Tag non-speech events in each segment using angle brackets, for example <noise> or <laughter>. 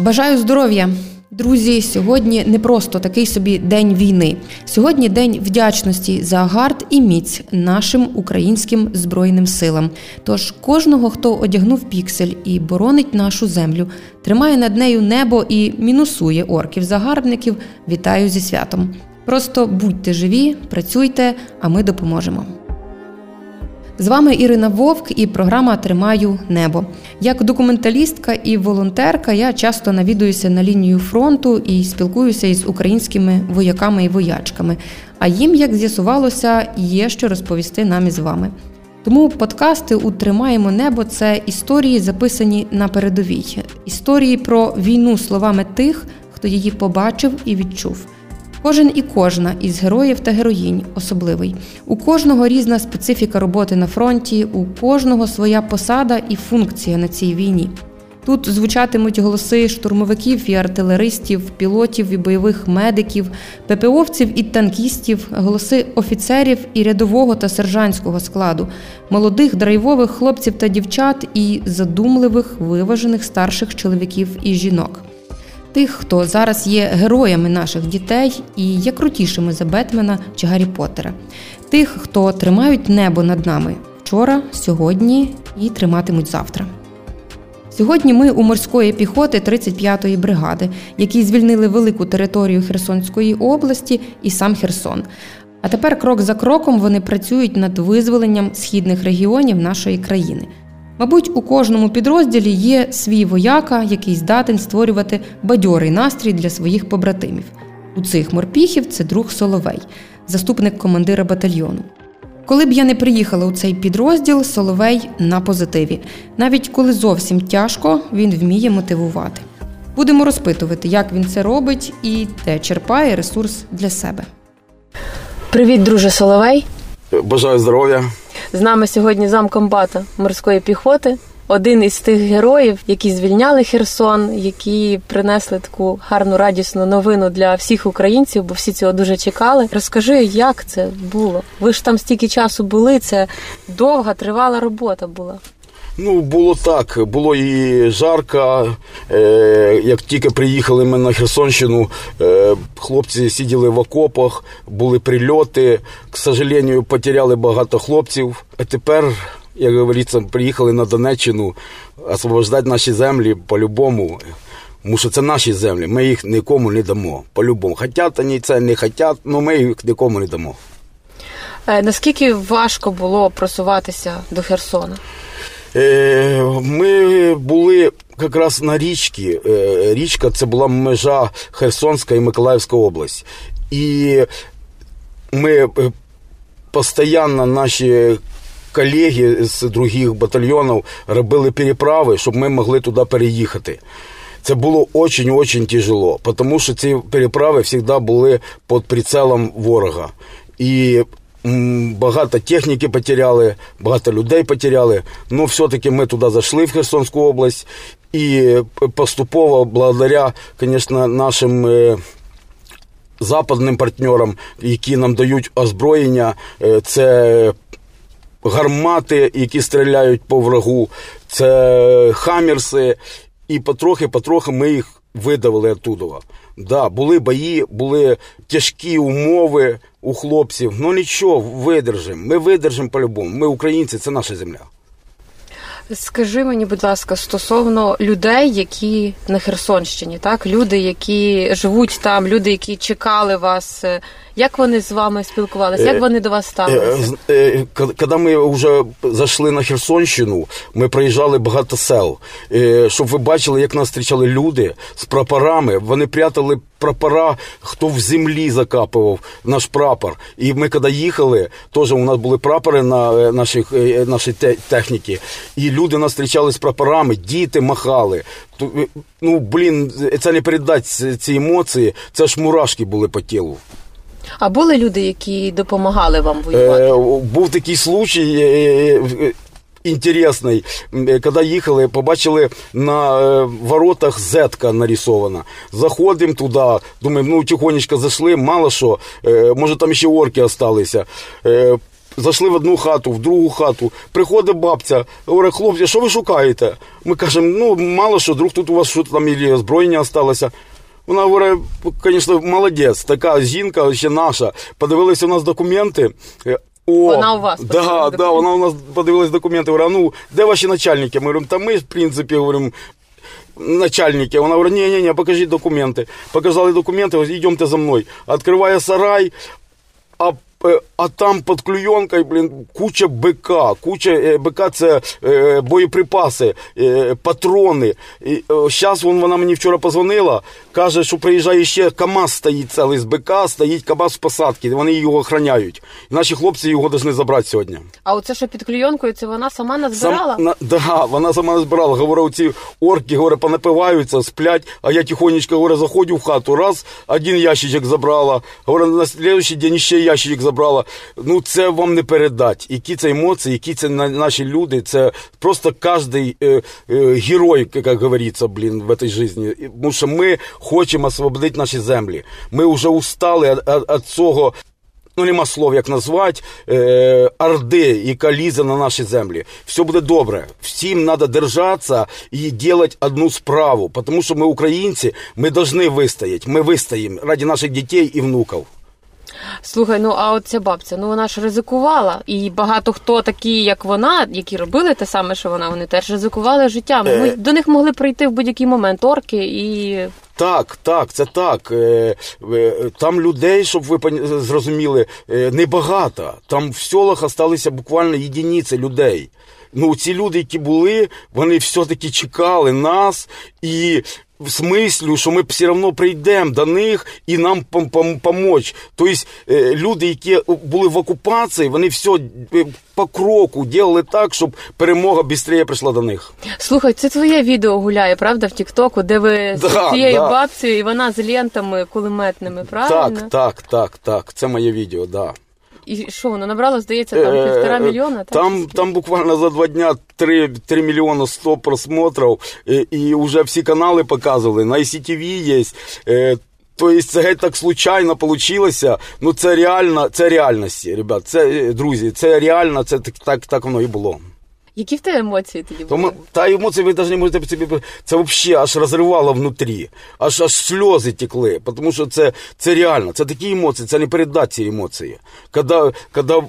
Бажаю здоров'я! Друзі, сьогодні не просто такий собі день війни. Сьогодні день вдячності за гард і міць нашим українським збройним силам. Тож кожного, хто одягнув піксель і боронить нашу землю, тримає над нею небо і мінусує орків загарбників. Вітаю зі святом! Просто будьте живі, працюйте, а ми допоможемо. З вами Ірина Вовк і програма Тримаю небо. Як документалістка і волонтерка я часто навідуюся на лінію фронту і спілкуюся із українськими вояками і воячками. А їм, як з'ясувалося, є що розповісти нам із вами. Тому подкасти у Тримаємо небо це історії, записані на передовій, історії про війну словами тих, хто її побачив і відчув. Кожен і кожна із героїв та героїнь особливий. У кожного різна специфіка роботи на фронті, у кожного своя посада і функція на цій війні. Тут звучатимуть голоси штурмовиків і артилеристів, пілотів і бойових медиків, ППОвців і танкістів, голоси офіцерів і рядового та сержантського складу, молодих драйвових хлопців та дівчат і задумливих виважених старших чоловіків і жінок тих, хто зараз є героями наших дітей і є крутішими за Бетмена чи Гаррі Поттера, тих, хто тримають небо над нами вчора, сьогодні і триматимуть завтра. Сьогодні ми у морської піхоти 35-ї бригади, які звільнили велику територію Херсонської області і сам Херсон. А тепер крок за кроком вони працюють над визволенням східних регіонів нашої країни. Мабуть, у кожному підрозділі є свій вояка, який здатен створювати бадьорий настрій для своїх побратимів. У цих морпіхів це друг Соловей, заступник командира батальйону. Коли б я не приїхала у цей підрозділ, Соловей на позитиві. Навіть коли зовсім тяжко, він вміє мотивувати. Будемо розпитувати, як він це робить і де черпає ресурс для себе. Привіт, друже Соловей. Бажаю здоров'я. З нами сьогодні замкомбата морської піхоти. Один із тих героїв, які звільняли Херсон, які принесли таку гарну радісну новину для всіх українців, бо всі цього дуже чекали. Розкажи, як це було? Ви ж там стільки часу були. Це довга тривала робота була. Ну, було так. Було і жарко. Е, Як тільки приїхали ми на Херсонщину, е, хлопці сиділи в окопах, були прильоти. К сожалению, потеряли багато хлопців. А тепер, як говориться, приїхали на Донеччину освобождати наші землі по-любому. Тому що це наші землі, ми їх нікому не дамо. По-любому. Хотять вони це не хотять, але ну, ми їх нікому не дамо. Е, наскільки важко було просуватися до Херсона? Е, ми були якраз на річці. Е, річка це була межа Херсонська і Миколаївська область. І ми е, постійно наші колеги з других батальйонів робили переправи, щоб ми могли туди переїхати. Це було дуже-дуже тяжело, тому що ці переправи завжди були під прицелом ворога. І Багато техніки потеряли, багато людей потеряли. Ну, все-таки ми туди зайшли в Херсонську область і поступово, благодаря, звісно, нашим е, западним партнерам, які нам дають озброєння, е, це гармати, які стріляють по врагу, це хаммерси, і потрохи-потрохи ми їх видавили оттуда. Да, були бої, були тяжкі умови у хлопців. Ну нічого, видержимо. Ми видержимо по-любому. Ми українці, це наша земля. Скажи мені, будь ласка, стосовно людей, які на Херсонщині, так люди, які живуть там, люди, які чекали вас. Е, як вони з вами спілкувалися? Як е, вони до вас ставилися? Е, коли ми вже зайшли на Херсонщину, ми проїжджали багато сел. Щоб ви бачили, як нас зустрічали люди з прапорами. Вони прятали прапора, хто в землі закапував наш прапор. І ми, коли їхали, теж у нас були прапори на наших, нашій техніці. І люди нас зустрічали з прапорами, діти махали. Ну, блін, це не передати ці емоції, це ж мурашки були по тілу. А були люди, які допомагали вам воювати? Е, Був такий случай. Інтересний, коли їхали, побачили на воротах зетка нарисована. Заходимо туди, думаємо, ну тихонечко зайшли, мало що, може там ще орки залишилися. Зайшли в одну хату, в другу хату. Приходить бабця, говорить, хлопці, що ви шукаєте? Ми кажемо, ну мало що, друг тут у вас що там і озброєння залишилося. Вона говорить, звісно, молодець, така жінка ще наша. Подивилися у нас документи. Е, О, вона у вас да, да, вона у нас подивилась документи. Говорить, ну де ваші начальники? Ми говоримо, та ми, в принципі, говоримо, начальники. Вона говорить, ні, ні, ні, покажіть документи. Показали документи, йдемте за мною. Відкриває сарай, а Е, а там під клюйонкою, блін, куча БК, куча е, БК це е, боєприпаси, патрони. І Зараз вона мені вчора позвонила, каже, що приїжджає ще КАМАЗ стоїть цілий з БК, стоїть КАМАЗ в посадці, вони його охороняють. Наші хлопці його повинні забрати сьогодні. А оце що під клюйонкою, це вона сама назбирала? Сам, на, да, вона сама назбирала. Говорю, ці орки говорю, понапиваються, сплять, а я тихонечко говорю, заходжу в хату, раз, один ящичок забрала, говорю, на наступний день ще ящичок забрала забрала. Ну це вам не передать. Які це емоції, які це наші люди. Це просто кожен е, е, герой, як говориться, блін, в цій житті. Тому що ми хочемо освободити наші землі. Ми вже устали від цього. Ну, нема слов, як назвати, е, орди, яка лізе на наші землі. Все буде добре. Всім треба держатися і робити одну справу. Тому що ми українці, ми повинні вистояти. Ми вистоїмо ради наших дітей і внуків. Слухай, ну а от ця бабця, ну вона ж ризикувала. І багато хто такі, як вона, які робили те саме, що вона, вони теж ризикували життям. Ми е. до них могли прийти в будь-який момент орки і. Так, так, це так. Е, е, там людей, щоб ви зрозуміли, небагато. Там в селах залишилися буквально єдиниці людей. Ну, ці люди, які були, вони все-таки чекали нас і в смислю, що ми все одно прийдемо до них і нам помочь. Тобто е, люди, які були в окупації, вони все по кроку робили так, щоб перемога швидше прийшла до них. Слухай, це твоє відео гуляє, правда, в Тіктоку, де ви да, з цією да. бабцею і вона з лентами кулеметними, правильно? Так, так, так, так. Це моє відео, так. Да. І що воно набрало, здається, там півтора мільйона? Там там буквально за два дня 3, 3 мільйони 100 просмотрів, і, і вже всі канали показували. На ICTV є. Тобто це геть так случайно вийшло. Ну це реально, це реальності, ребят. Це друзі, це реально, це так, так, так воно і було. Які в тебе емоції тоді були? Тому, та емоції ви навіть не можете собі. Це взагалі аж розривало внутрі, аж аж сльози текли. Тому що це це реально, це такі емоції, це не передати ці емоції. Коли, коли е,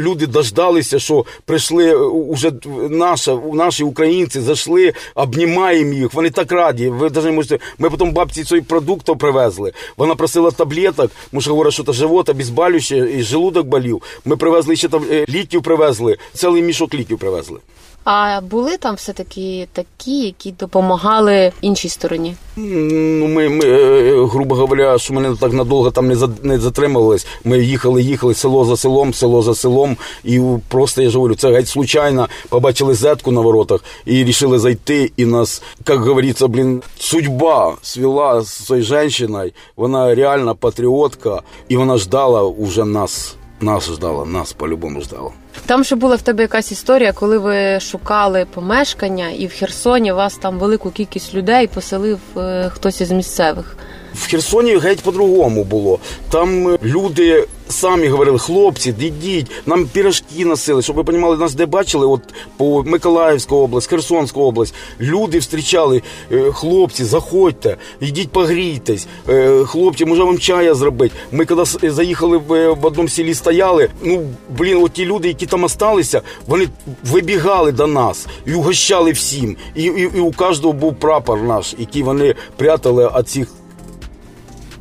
люди дождалися, що прийшли уже е, наші, наші українці, зайшли, обнімаємо їх, вони так раді. Ви навіть можете. Ми потім бабці цей продуктів привезли. Вона просила таблеток, тому що говорить, що це живот, обезболююче, і желудок болів. Ми привезли ще там е, ліків привезли, цілий мішок ліків привезли. А були там все-таки такі, які допомагали іншій стороні? Ну, Ми, ми е, грубо говоря, що не так надовго там не не затримувались. Ми їхали, їхали село за селом, село за селом, і просто я ж говорю, це геть случайно побачили зетку на воротах і вирішили зайти. І нас, як говориться, блін, судьба свела з цією жінкою. Вона реальна патріотка, і вона ждала уже нас. Нас ждала, нас по-любому ждала. Там ще була в тебе якась історія, коли ви шукали помешкання, і в Херсоні вас там велику кількість людей поселив е, хтось із місцевих. В Херсоні геть по-другому було. Там е, люди самі говорили, хлопці, дідіть, нам пірожки носили, щоб ви розуміли, нас де бачили, от по Миколаївську область, Херсонську область. Люди зустрічали, е, хлопці, заходьте, йдіть погрійтесь, е, хлопці, може вам чая зробити. Ми коли заїхали в, в одному селі, стояли. Ну блін, от ті люди, які там осталися, вони вибігали до нас і угощали всім. І, і, і у кожного був прапор наш, який вони прятали від цих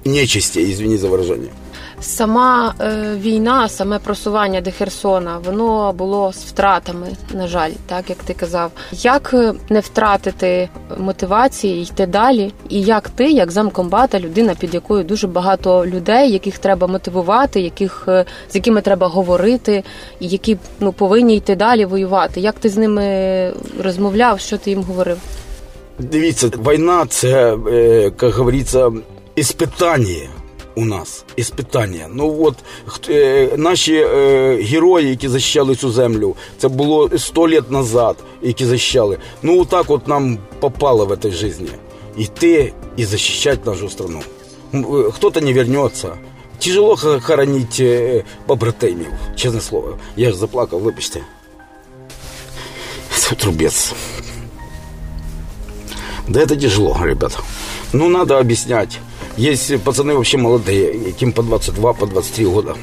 нечисті, извини за вираження. Сама е, війна, саме просування до Херсона, воно було з втратами, на жаль, так як ти казав. Як е, не втратити мотивації, йти далі? І як ти, як замкомбата, людина, під якою дуже багато людей, яких треба мотивувати, яких е, з якими треба говорити, і які ну повинні йти далі воювати? Як ти з ними розмовляв? Що ти їм говорив? Дивіться, війна це, е, як говориться, іспитання у нас іспитання. Ну от е, наші е, герої, які захищали цю землю, це було сто років назад, які захищали. Ну так от нам попало в цій житті. Йти і захищати нашу страну. Хто-то не вернеться, Тяжело хоронить побратимів, чесне слово. Я ж заплакав, вибачте. Це трубець. Да это тяжело, ребята. Ну, надо объяснять. Есть пацаны вообще молодые, яким по 22, по 23 года.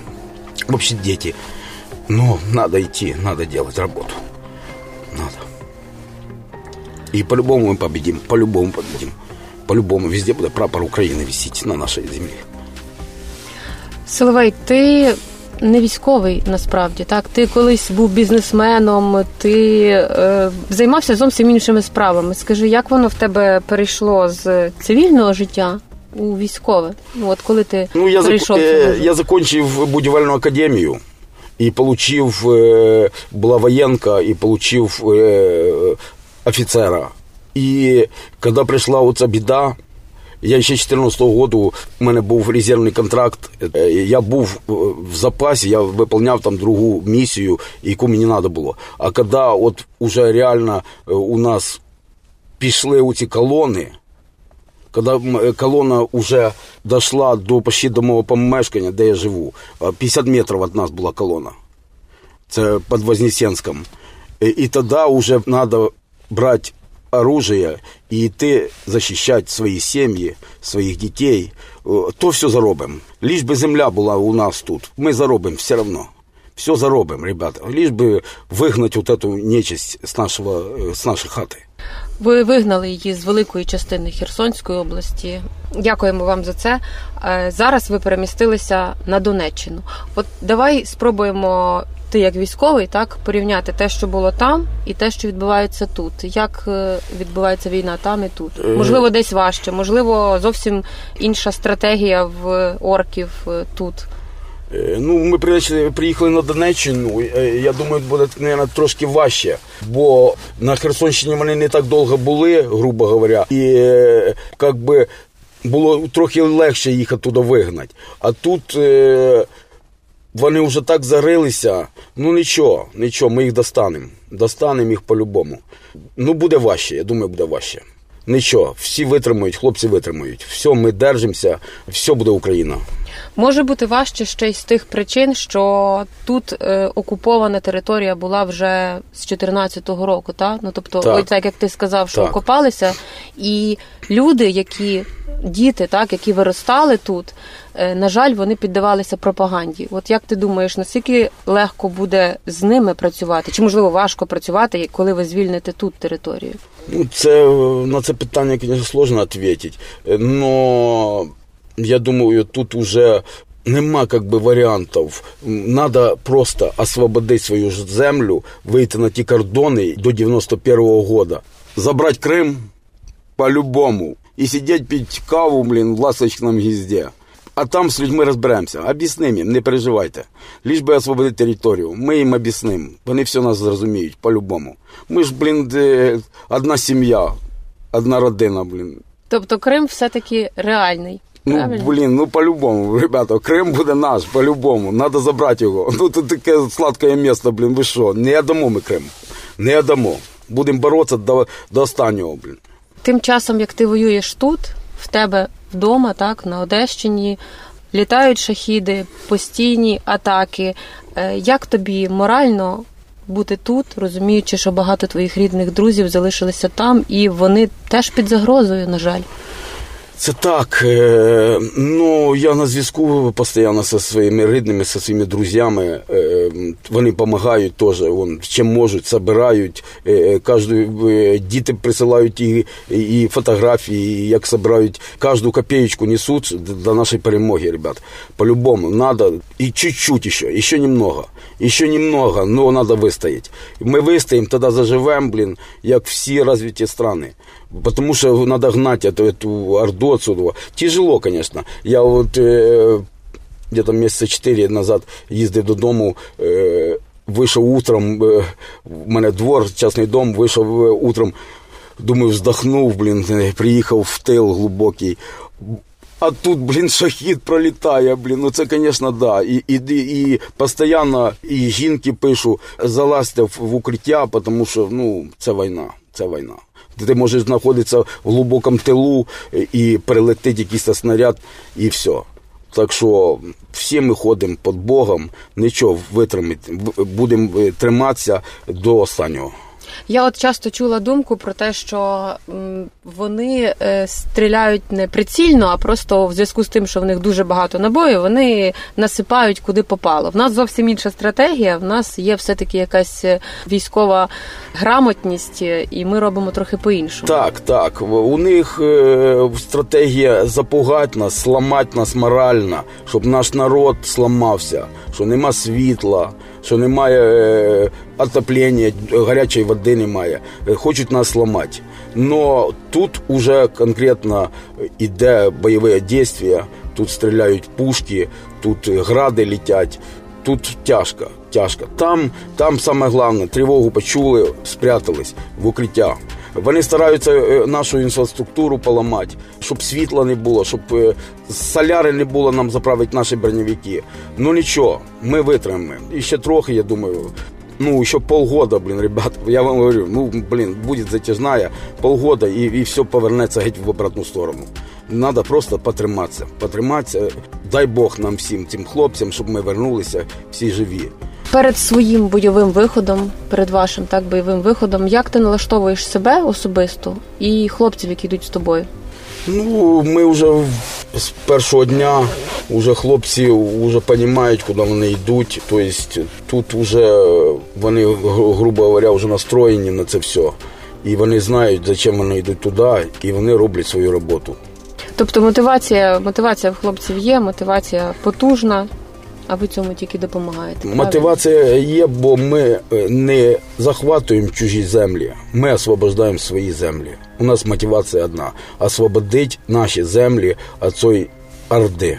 Вообще дети. Но надо идти, надо делать работу. Надо. И по-любому мы победим, по-любому победим. По-любому везде буде прапор України висіти на нашій землі. Соловей, ти не військовий насправді, так? Ти колись був бізнесменом, ти е, займався зовсім іншими справами. Скажи, як воно в тебе перейшло з цивільного життя у військове? Ну, от коли ти ну, я перейшов? Зак... Я закончив будівельну академію і получив, э, була воєнка, і получив э, офіцера. І коли прийшла оця біда, я ще 14 року, у мене був резервний контракт. Е, я був в запасі, я виконував там другу місію, яку мені треба було. А коли от уже реально е, у нас пішли оці колони, коли колона вже дійшла до почти до мого помешкання, де я живу, 50 метрів від нас була колона. Це під Вознесенськом. І тоді вже треба брати оружие і йти захищати свої сім'ї, своїх дітей, то все заробимо. Ліж би земля була у нас тут, ми заробимо все одно. Все заробимо, ребята. Лишь бы выгнать вот эту нечисть с, нашего, с нашей хати. Ви вигнали її з великої частини Херсонської області. Дякуємо вам за це. Е, зараз ви перемістилися на Донеччину. От давай спробуємо ти як військовий так порівняти те, що було там, і те, що відбувається тут. Як е, відбувається війна там і тут? Е. Можливо, десь важче, можливо, зовсім інша стратегія в орків тут. Ну, ми приїхали на Донеччину. Я думаю, буде мабуть, трошки важче, бо на Херсонщині вони не так довго були, грубо говоря, і як би було трохи легше їх оттуда вигнати. А тут вони вже так зарилися. Ну нічого, нічого, ми їх достанемо. Достанемо їх по-любому. Ну, буде важче, я думаю, буде важче. Нічого, всі витримують, хлопці витримують. Все, ми держимося, все буде Україна. Може бути важче ще й з тих причин, що тут е, окупована територія була вже з 2014 року, та? Ну тобто, так. ось так як ти сказав, що так. окопалися, і люди, які діти, так, які виростали тут, е, на жаль, вони піддавалися пропаганді. От як ти думаєш, наскільки легко буде з ними працювати? Чи можливо важко працювати, коли ви звільните тут територію? Ну, це на це питання, звісно, складно відповідати. Но я думаю, тут уже нема как бы варіантів. Надо просто освободити свою землю, вийти на ті кордони до 91-го года, забрати Крим по-любому і сидіти під каву, блін, в ласточкиному гнізді. А там з людьми розберемося. Об'яснимо їм, не переживайте. Ліж би освободити територію. Ми їм об'яснимо. Вони все нас зрозуміють по-любому. Ми ж, блін, одна сім'я, одна родина, блін. Тобто Крим все-таки реальний. Ну, блін, ну по-любому, ребята, Крим буде наш, по-любому. Надо забрати його. Ну, тут таке сладке місто, блін, ви що? Не дамо ми Крим. Не дамо. Будемо боротися до, до останнього, блін. Тим часом, як ти воюєш тут, в тебе вдома, так, на Одещині, літають шахіди, постійні атаки. Е, як тобі морально бути тут, розуміючи, що багато твоїх рідних друзів залишилися там, і вони теж під загрозою, на жаль? Це так. Е, ну я на зв'язку постійно зі своїми рідними, зі своїми друзями. Е, вони допомагають теж. Вон, чим можуть, збирають. Е, кожну, діти присилають і і фотографії, і як збирають кожну копеечку несуть до нашої перемоги, ребят. По-любому, надо. І чуть-чуть ще, ще немного. Еще немного, но надо выстоять. Мы выстоим, тогда заживем, блин, як всі развитые страны. Потому что надо гнать эту, эту орду отсюда. Тяжело, конечно. Я вот э, где-то месяца четыре назад їздив додому, э, вийшов утром, э, в мене двор, частний дом, вийшов э, утром, думаю, вздохнув, блін, приїхав в тил глибокий. А тут, блін, шахід пролітає, блін. Ну це, звісно, да. І і, і постійно і жінки пишу, залазьте в укриття, тому що ну, це війна. Це війна. Ти можеш знаходитися в глибокому тилу і прилетить якийсь снаряд, і все. Так що всі ми ходимо під Богом, нічого витримати, будемо триматися до останнього. Я от часто чула думку про те, що вони е, стріляють не прицільно, а просто в зв'язку з тим, що в них дуже багато набоїв, вони насипають куди попало. В нас зовсім інша стратегія. В нас є все-таки якась е, військова грамотність, і ми робимо трохи по-іншому. Так, так. У них е, стратегія запугати нас, сламати нас морально, щоб наш народ сламався, що нема світла що немає е, отоплення, гарячої води немає. Е, хочуть нас ламати. Но тут уже конкретно йде бойове дійство, тут стріляють пушки, тут гради летять. Тут тяжко, тяжко. Там, там саме головне, тривогу почули, спрятались в укриття. Вони стараються е, нашу інфраструктуру поламати, щоб світла не було, щоб е, соляри не було нам заправити наші броньовики. Ну нічого, ми витримаємо. І ще трохи, я думаю. Ну, еще полгода, блин, ребят, <laughs> я вам говорю, ну, блин, будет затяжная, полгода, и, и все повернеться геть в обратну сторону. Надо просто потриматися. Потриматися. Дай Бог нам всім, цим хлопцям, щоб ми вернулися всі живі. Перед своїм бойовим виходом, перед вашим так бойовим виходом, як ти налаштовуєш себе особисто і хлопців, які йдуть з тобою? Ну, ми вже з першого дня вже хлопці вже розуміють, куди вони йдуть. Тобто тут вже вони, грубо говоря, вже настроєні на це все. І вони знають, за чим вони йдуть туди, і вони роблять свою роботу. Тобто мотивація, мотивація в хлопців є, мотивація потужна. А ви цьому тільки допомагаєте. Мотивація є, бо ми е, не захватуємо чужі землі, ми освобождаємо свої землі. У нас мотивація одна освободити наші землі від цієї орди.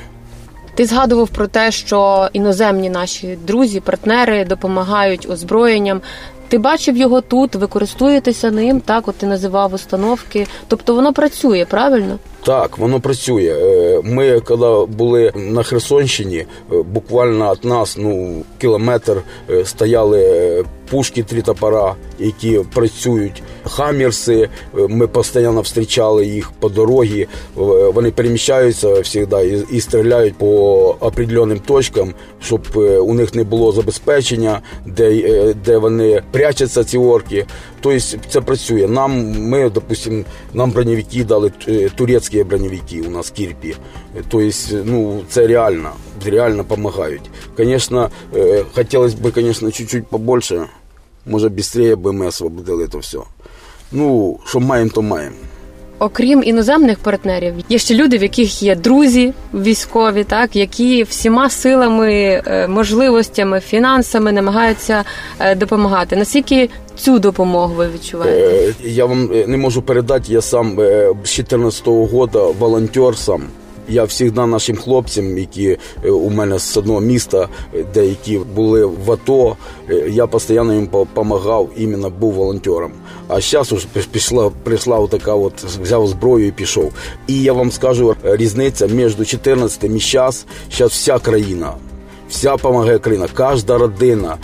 Ти згадував про те, що іноземні наші друзі, партнери допомагають озброєнням. Ти бачив його тут, ви користуєтеся ним, так от ти називав установки. Тобто воно працює, правильно? Так, воно працює. Е, ми, коли були на Херсонщині, е, буквально від нас ну кілометр е, стояли пушки три топора, які працюють. Хаммерси, ми постійно зустрічали їх по дорозі. Вони переміщаються завжди і, стріляють по определеним точкам, щоб у них не було забезпечення, де де вони прячуться, ці орки. Тобто це працює. Нам ми, допустимо, нам броневики дали турецькі турецкие броневики у нас Кирпи. То есть, ну, це реально, реально допомагають. Конечно, э, хотелось бы, конечно, чуть-чуть побольше. Може, швидше би ми освободили це все. Ну, що маємо, то маємо. Окрім іноземних партнерів, є ще люди, в яких є друзі військові, так які всіма силами, е, можливостями, фінансами намагаються е, допомагати. Наскільки цю допомогу ви відчуваєте? Е, я вам не можу передати. Я сам з 2014 року волонтер сам. Я завжди нашим хлопцям, які е, у мене з одного міста, е, деякі були в АТО, е, я постійно їм допомагав, іменно був волонтером. А зараз уже пішла, прийшла така от, взяв зброю і пішов. І я вам скажу, різниця між 14 і зараз, зараз вся країна. Вся допомагає країна, кожна родина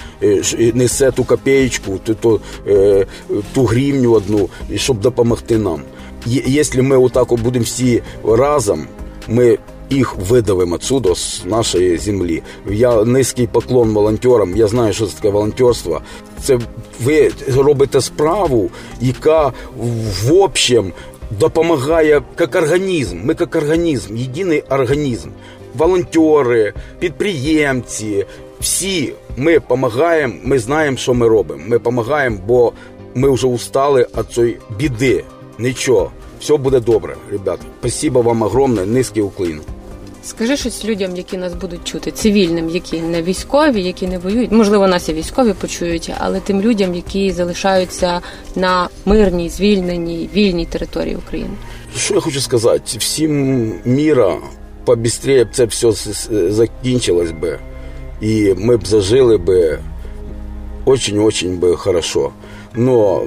несе ту копеечку, ту, ту, ту гривню одну, щоб допомогти нам. Якщо ми отак будемо всі разом, ми їх видавимо отсюда, з нашої землі. Я низький поклон волонтерам. Я знаю, що це таке волонтерство. Це ви робите справу, яка в общем допомагає як організм. Ми як організм, єдиний організм. Волонтери, підприємці, всі ми допомагаємо, ми знаємо, що ми робимо. Ми допомагаємо, бо ми вже устали від цієї біди. Нічого. Все буде добре, ребята. Спасибо вам огромне, низький уклін. Скажи щось людям, які нас будуть чути, цивільним, які не військові, які не воюють. Можливо, нас і військові почують, але тим людям, які залишаються на мирній, звільненій, вільній території України. Що я хочу сказати? Всім міра побістрее б це все закінчилось би, і ми б зажили би очень-очень би хорошо. Но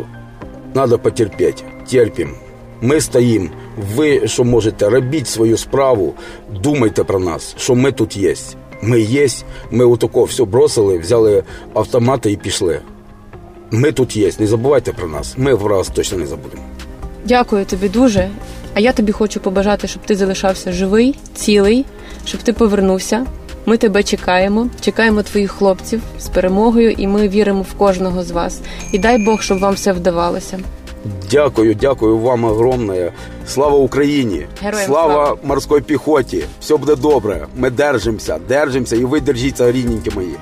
надо потерпеть. Терпим. Ми стоїмо. Ви що можете робіть свою справу, думайте про нас, що ми тут є. Ми є, ми отако все бросили, взяли автомати і пішли. Ми тут є. Не забувайте про нас. Ми вас точно не забудемо. Дякую тобі дуже. А я тобі хочу побажати, щоб ти залишався живий, цілий, щоб ти повернувся. Ми тебе чекаємо, чекаємо твоїх хлопців з перемогою, і ми віримо в кожного з вас. І дай Бог, щоб вам все вдавалося. Дякую, дякую вам огромне. Слава Україні! Героям слава, слава! морській піхоті! Все буде добре. Ми держимося, держимося, і ви держіться, рідненькі мої.